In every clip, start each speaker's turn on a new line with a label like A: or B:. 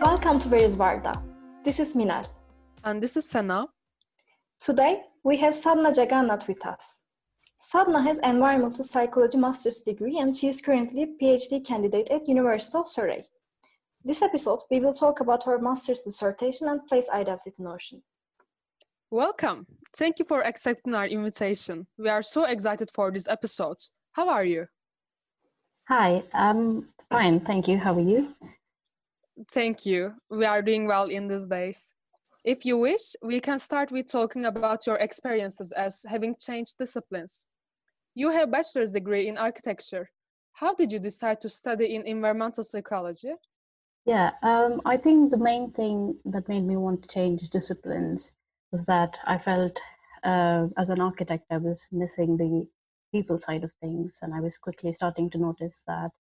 A: Welcome to Where is Varda? This is Minal.
B: And this is Sana.
A: Today, we have Sadhana Jagannath with us. Sadhana has environmental psychology master's degree and she is currently a PhD candidate at University of Surrey. This episode, we will talk about her master's dissertation and place identity notion.
B: Welcome. Thank you for accepting our invitation. We are so excited for this episode. How are you?
C: Hi, I'm fine. Thank you. How are you?
B: Thank you. We are doing well in these days. If you wish, we can start with talking about your experiences as having changed disciplines. You have bachelor's degree in architecture. How did you decide to study in environmental psychology?
C: Yeah, um, I think the main thing that made me want to change disciplines was that I felt uh, as an architect I was missing the people side of things, and I was quickly starting to notice that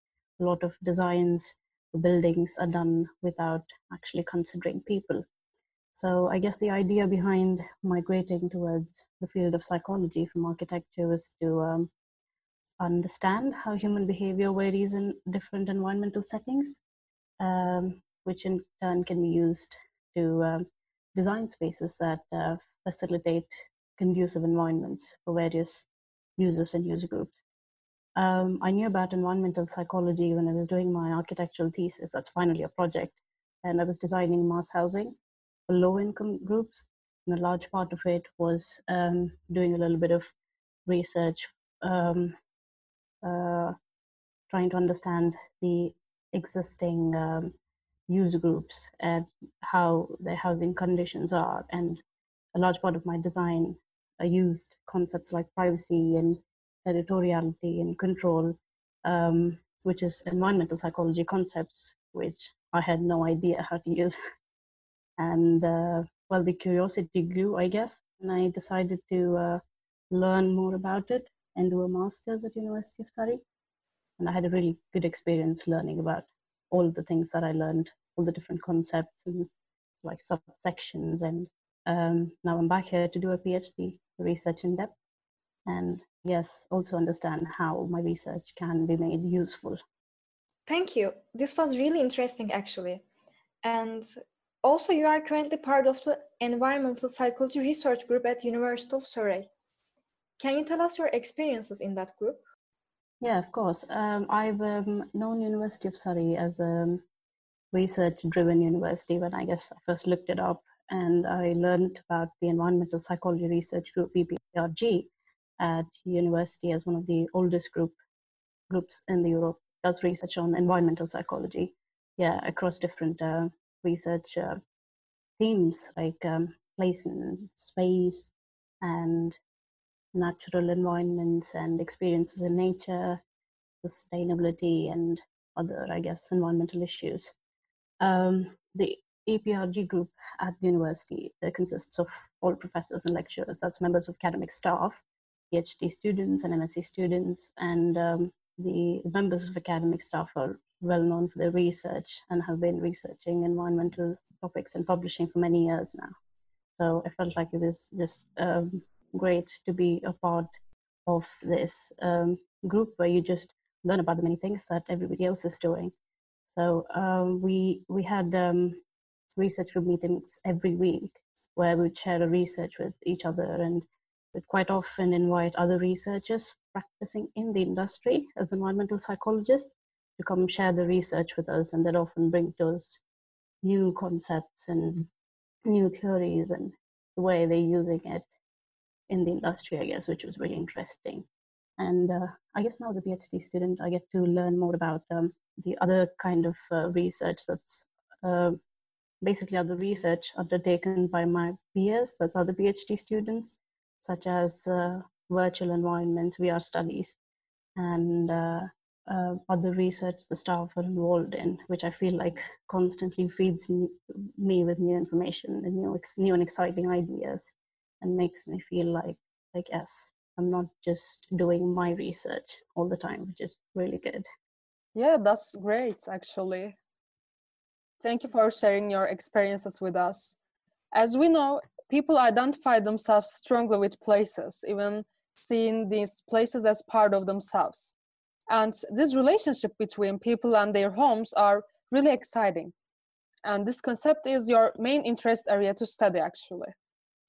C: a lot of designs buildings are done without actually considering people. So I guess the idea behind migrating towards the field of psychology from architecture was to um, understand how human behavior varies in different environmental settings, um, which in turn can be used to um, design spaces that uh, facilitate conducive environments for various users and user groups. Um, I knew about environmental psychology when I was doing my architectural thesis. That's finally a project. And I was designing mass housing for low income groups. And a large part of it was um, doing a little bit of research, um, uh, trying to understand the existing um, user groups and how their housing conditions are. And a large part of my design I used concepts like privacy and territoriality and control, um, which is environmental psychology concepts, which I had no idea how to use. and uh, well, the curiosity grew, I guess, and I decided to uh, learn more about it and do a master's at University of Surrey. And I had a really good experience learning about all the things that I learned, all the different concepts and like subsections. And um, now I'm back here to do a PhD, research in depth, and yes, also understand how my research can be made useful.
A: Thank you. This was really interesting, actually. And also, you are currently part of the Environmental Psychology Research Group at University of Surrey. Can you tell us your experiences in that group?
C: Yeah, of course. Um, I've um, known University of Surrey as a research-driven university when I guess I first looked it up, and I learned about the Environmental Psychology Research Group (EPRG) at university as one of the oldest group groups in the Europe does research on environmental psychology. Yeah, across different uh, research uh, themes like um, place and space and natural environments and experiences in nature, sustainability, and other, I guess, environmental issues. Um, the EPRG group at the university consists of all professors and lecturers, that's members of academic staff, PhD students and MSc students, and um, the members of academic staff are well known for their research and have been researching environmental topics and publishing for many years now. So I felt like it was just um, great to be a part of this um, group where you just learn about the many things that everybody else is doing. So um, we we had um, research group meetings every week where we would share a research with each other and would quite often invite other researchers practicing in the industry as environmental psychologists to come share the research with us and they'd often bring to us new concepts and new theories and the way they're using it in the industry, I guess, which was really interesting. And uh, I guess now as a PhD student, I get to learn more about um, the other kind of uh, research that's uh, basically other research undertaken by my peers, that's other PhD students, such as uh, virtual environments, VR studies, and uh, uh, other research the staff are involved in, which I feel like constantly feeds me with new information and new, new and exciting ideas, and makes me feel like, like yes, I'm not just doing my research all the time, which is really good.
B: Yeah, that's great, actually. Thank you for sharing your experiences with us. As we know, people identify themselves strongly with places, even seeing these places as part of themselves. And this relationship between people and their homes are really exciting. and this concept is your main interest area to study actually.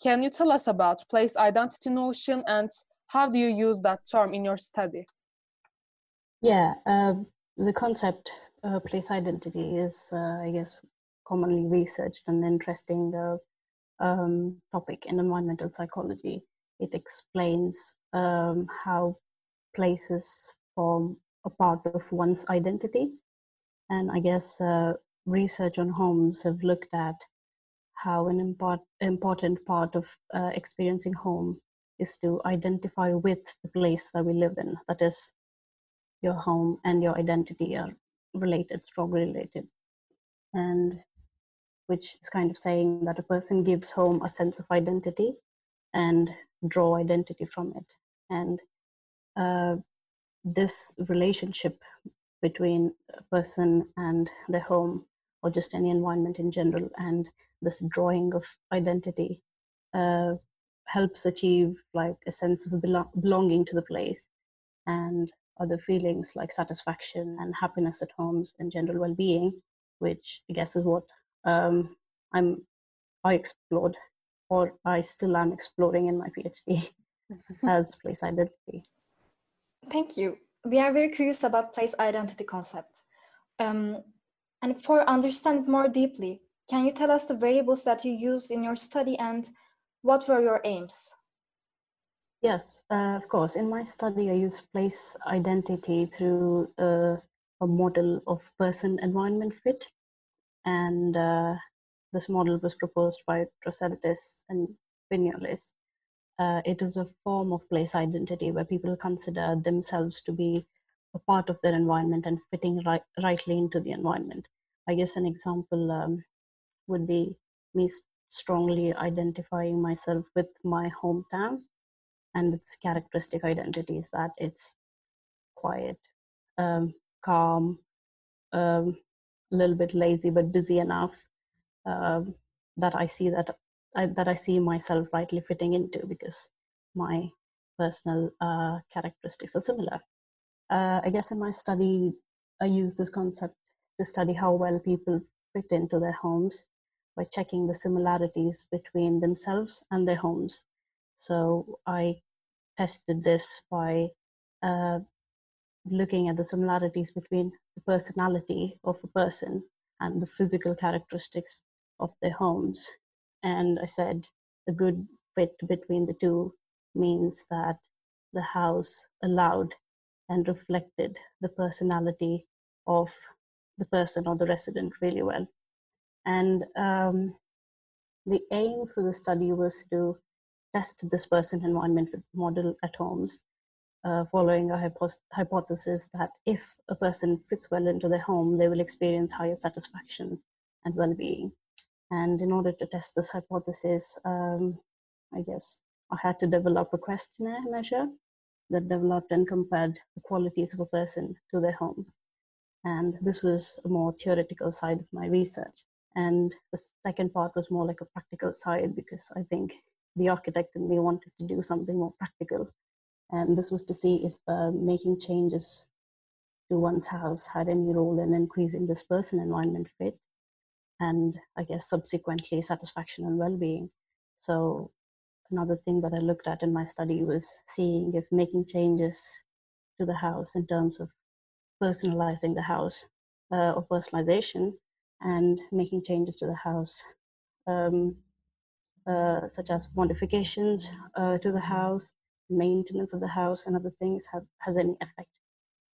B: Can you tell us about place identity notion and how do you use that term in your study?
C: Yeah, uh, the concept uh, place identity is, uh, I guess, commonly researched and interesting uh, um, topic in environmental psychology. It explains um, how places form a part of one's identity. And I guess uh, research on homes have looked at how an import, important part of uh, experiencing home is to identify with the place that we live in. That is, your home and your identity are related, strongly related. And which is kind of saying that a person gives home a sense of identity and draw identity from it. And uh, this relationship between a person and their home or just any environment in general and this drawing of identity uh, helps achieve like a sense of belonging to the place and other feelings like satisfaction and happiness at homes and general well-being which i guess is what um, i'm i explored or i still am exploring in my phd as place identity
A: thank you we are very curious about place identity concept um, and for understand more deeply can you tell us the variables that you used in your study and what were your aims
C: Yes, uh, of course. In my study, I use place identity through uh, a model of person environment fit. And uh, this model was proposed by Droseltis and Vignoles. Uh, it is a form of place identity where people consider themselves to be a part of their environment and fitting right, rightly into the environment. I guess an example um, would be me strongly identifying myself with my hometown and its characteristic identities that it's quiet, um, calm, um, a little bit lazy but busy enough um, that I see that I, that I see myself rightly fitting into because my personal uh, characteristics are similar. Uh, I guess in my study, I use this concept to study how well people fit into their homes by checking the similarities between themselves and their homes. So I tested this by uh, looking at the similarities between the personality of a person and the physical characteristics of their homes. And I said the good fit between the two means that the house allowed and reflected the personality of the person or the resident really well. And um, the aim for the study was to test this person environment model at homes, uh, following a hypothesis that if a person fits well into their home, they will experience higher satisfaction and well being. And in order to test this hypothesis, um, I guess I had to develop a questionnaire measure that developed and compared the qualities of a person to their home. And this was a more theoretical side of my research. And the second part was more like a practical side because I think the architect and me wanted to do something more practical. And this was to see if uh, making changes to one's house had any role in increasing this person environment fit and I guess subsequently satisfaction and well being. So, another thing that I looked at in my study was seeing if making changes to the house in terms of personalizing the house uh, or personalization and making changes to the house um, uh, such as modifications uh, to the house, maintenance of the house, and other things have has any effect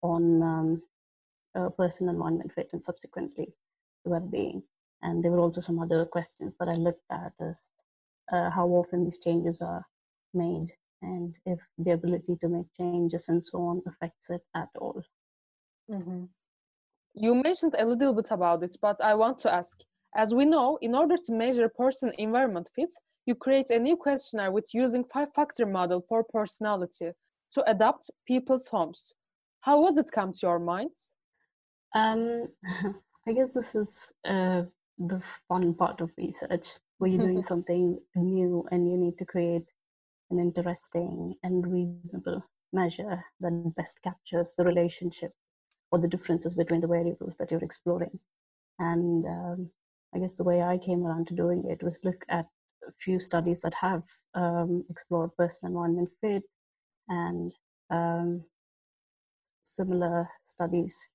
C: on um, uh, person environment fit and subsequently well-being. And there were also some other questions that I looked at as uh, how often these changes are made and if the ability to make changes and so on affects it at all.
B: Mm-hmm. You mentioned a little bit about it, but I want to ask as we know, in order to measure person environment fit, you create a new questionnaire with using five-factor model for personality to adapt people's homes. How was it come to your mind?
C: Um, I guess this is uh, the fun part of research, where you're doing something new and you need to create an interesting and reasonable measure that best captures the relationship or the differences between the variables that you're exploring. And um, I guess the way I came around to doing it was look at a few studies that have um, explored person environment fit and um, similar studies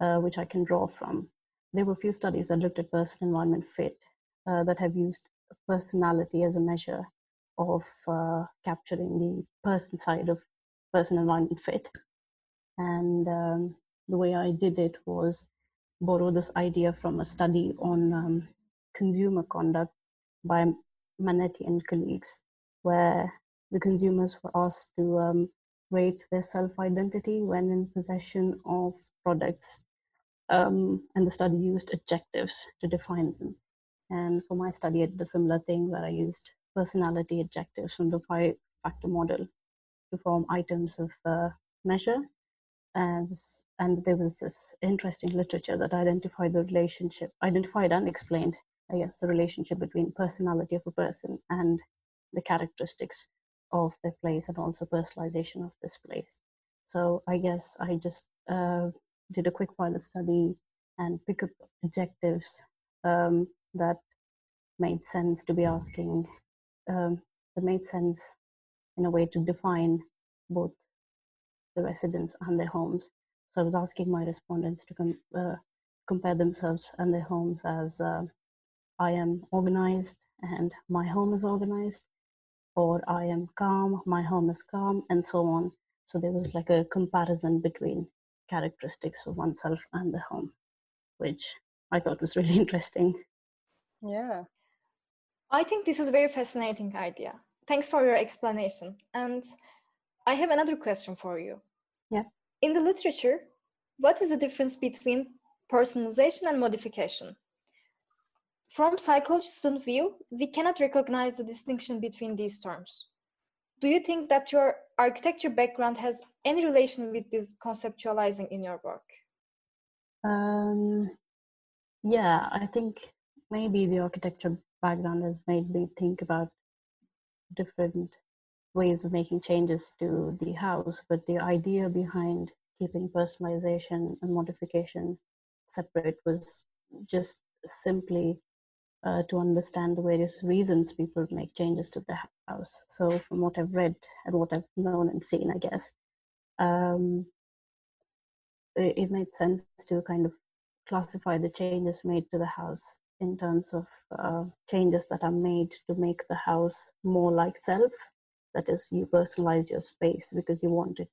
C: uh, which I can draw from. There were a few studies that looked at person environment fit uh, that have used personality as a measure of uh, capturing the person side of person environment fit. And um, the way I did it was borrow this idea from a study on um, consumer conduct by Manetti and colleagues, where the consumers were asked to um, rate their self identity when in possession of products. Um, and the study used adjectives to define them. And for my study, I did a similar thing where I used personality adjectives from the five factor model to form items of uh, measure. As, and there was this interesting literature that identified the relationship, identified and explained, I guess, the relationship between personality of a person and the characteristics of their place and also personalization of this place. So I guess I just uh, did a quick pilot study and pick up objectives um, that made sense to be asking, um, that made sense in a way to define both the residents and their homes. So I was asking my respondents to com- uh, compare themselves and their homes as uh, I am organized and my home is organized, or I am calm, my home is calm, and so on. So there was like a comparison between characteristics of oneself and the home, which I thought was really interesting.
B: Yeah.
A: I think this is a very fascinating idea. Thanks for your explanation. And I have another question for you.
C: Yeah.
A: In the literature, what is the difference between personalization and modification? From psychologist's view, we cannot recognize the distinction between these terms. Do you think that your architecture background has any relation with this conceptualizing in your work?
C: Um, yeah, I think maybe the architecture background has made me think about different ways of making changes to the house, but the idea behind keeping personalization and modification separate was just simply uh, to understand the various reasons people make changes to the house. So, from what I've read and what I've known and seen, I guess, um, it, it made sense to kind of classify the changes made to the house in terms of uh, changes that are made to make the house more like self. That is, you personalize your space because you want it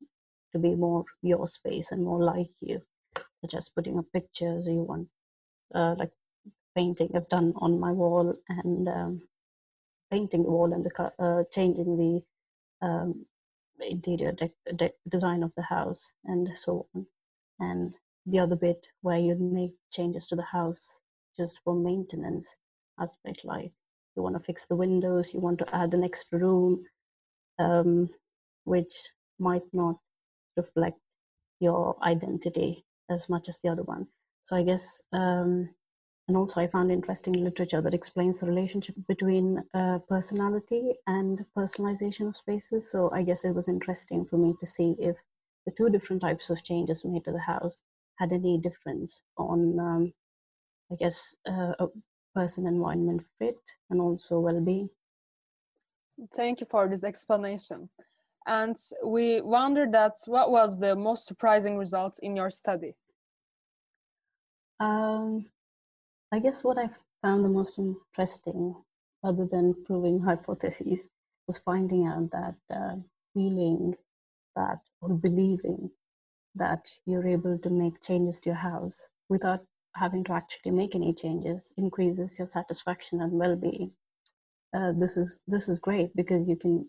C: to be more your space and more like you, such as putting up pictures. You want uh, like painting I've done on my wall and um, painting the wall and the uh, changing the um, interior de- de- design of the house and so on. And the other bit where you make changes to the house just for maintenance aspect like you want to fix the windows you want to add an extra room um, which might not reflect your identity as much as the other one so i guess um, and also i found interesting literature that explains the relationship between uh, personality and personalization of spaces so i guess it was interesting for me to see if the two different types of changes made to the house had any difference on um, I guess, uh, a person environment fit and also well being.
B: Thank you for this explanation. And we wonder that what was the most surprising result in your study?
C: Um, I guess what I found the most interesting, other than proving hypotheses, was finding out that uh, feeling that or believing that you're able to make changes to your house without having to actually make any changes increases your satisfaction and well-being. Uh, this is this is great because you can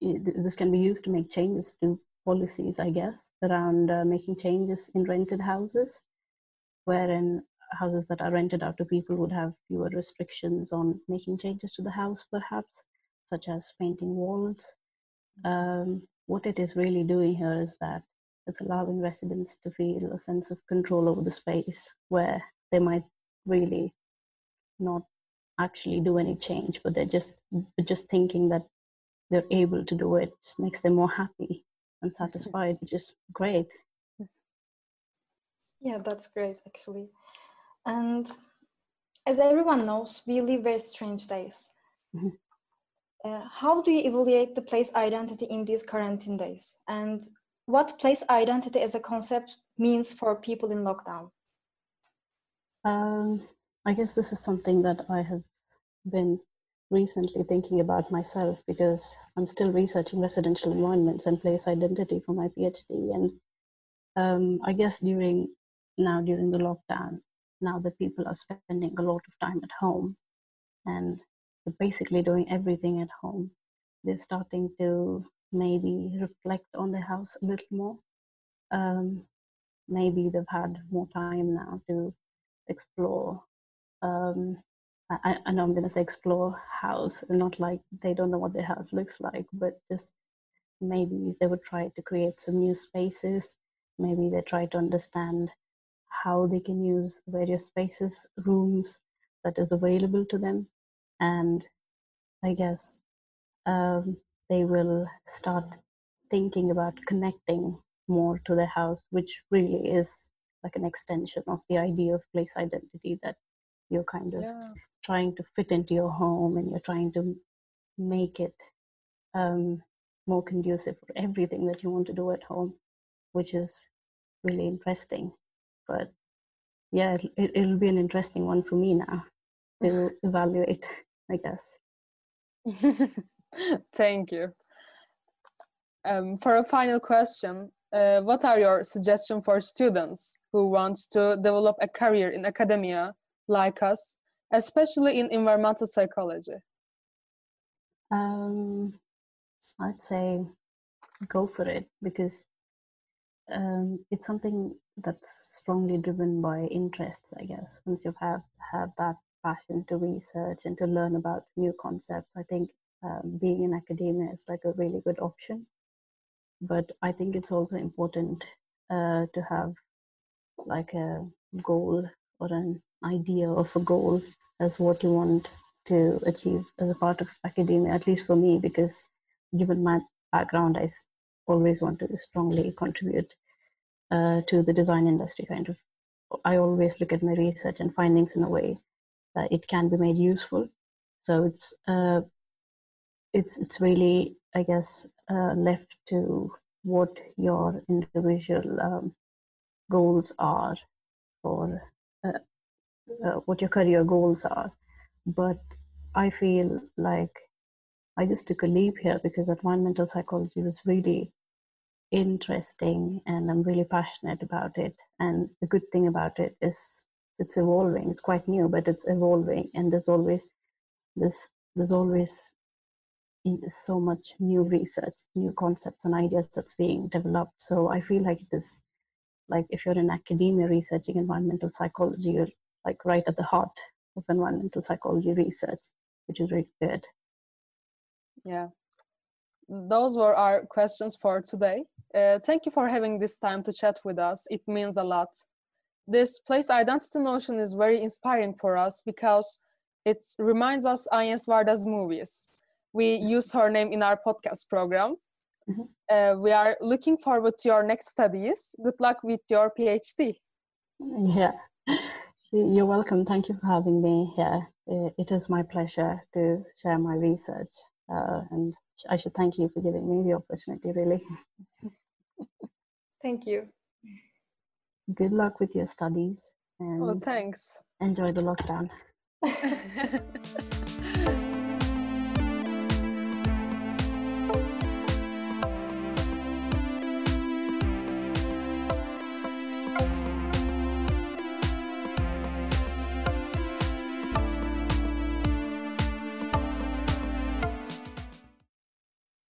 C: this can be used to make changes to policies, I guess, around uh, making changes in rented houses, wherein houses that are rented out to people would have fewer restrictions on making changes to the house, perhaps, such as painting walls. Um, what it is really doing here is that it's allowing residents to feel a sense of control over the space where they might really not actually do any change, but they're just just thinking that they're able to do it just makes them more happy and mm-hmm. satisfied, which is great.
A: Yeah, that's great actually. And as everyone knows, we live very strange days.
C: Mhm.
A: Uh, how do you evaluate the place identity in these quarantine days? And what place identity as a concept means for people in lockdown?
C: Um, I guess this is something that I have been recently thinking about myself because I'm still researching residential environments and place identity for my PhD. And um, I guess during now during the lockdown, now that people are spending a lot of time at home and basically doing everything at home, they're starting to maybe reflect on their house a little more. Um, maybe they've had more time now to explore. Um, I, I know I'm going to say explore house, not like they don't know what their house looks like, but just maybe they would try to create some new spaces. Maybe they try to understand how they can use various spaces, rooms that is available to them. And I guess um, they will start thinking about connecting more to their house, which really is like an extension of the idea of place identity that you're kind of
B: Yeah.
C: trying to fit into your home and you're trying to make it um, more conducive for everything that you want to do at home, which is really interesting. But yeah, it, it, it'll be an interesting one for me now to evaluate, I guess.
B: Thank you. Um, for a final question, uh, what are your suggestions for students who want to develop a career in academia like us, especially in environmental psychology?
C: Um, I'd say go for it because um, it's something that's strongly driven by interests, I guess. Once you have have that passion to research and to learn about new concepts, I think um, being in academia is like a really good option. But I think it's also important uh, to have like a goal or an idea of a goal as what you want to achieve as a part of academia, at least for me, because given my background, I always want to strongly contribute uh, to the design industry. Kind of, I always look at my research and findings in a way that it can be made useful. So it's uh, it's it's really, I guess, uh, left to what your individual um, goals are for uh, what your career goals are. But I feel like I just took a leap here because environmental psychology was really interesting and I'm really passionate about it. And the good thing about it is it's evolving. It's quite new, but it's evolving, and there's always this there's always so much new research, new concepts and ideas that's being developed. So I feel like it is like if you're in academia researching environmental psychology, you're like right at the heart of environmental psychology research, which is really good.
B: Yeah. Those were our questions for today. Uh, thank you for having this time to chat with us. It means a lot. This place identity notion is very inspiring for us because it reminds us Agnes Varda's movies. We use her name in our podcast program.
C: Mhm.
B: Uh, we are looking forward to your next studies. Good luck with your PhD.
C: Yeah, you're welcome. Thank you for having me here. It is my pleasure to share my research, uh, and I should thank you for giving me the opportunity, really.
A: Thank you.
C: Good luck with your studies
B: Oh,
C: and
B: thanks.
C: enjoy the lockdown.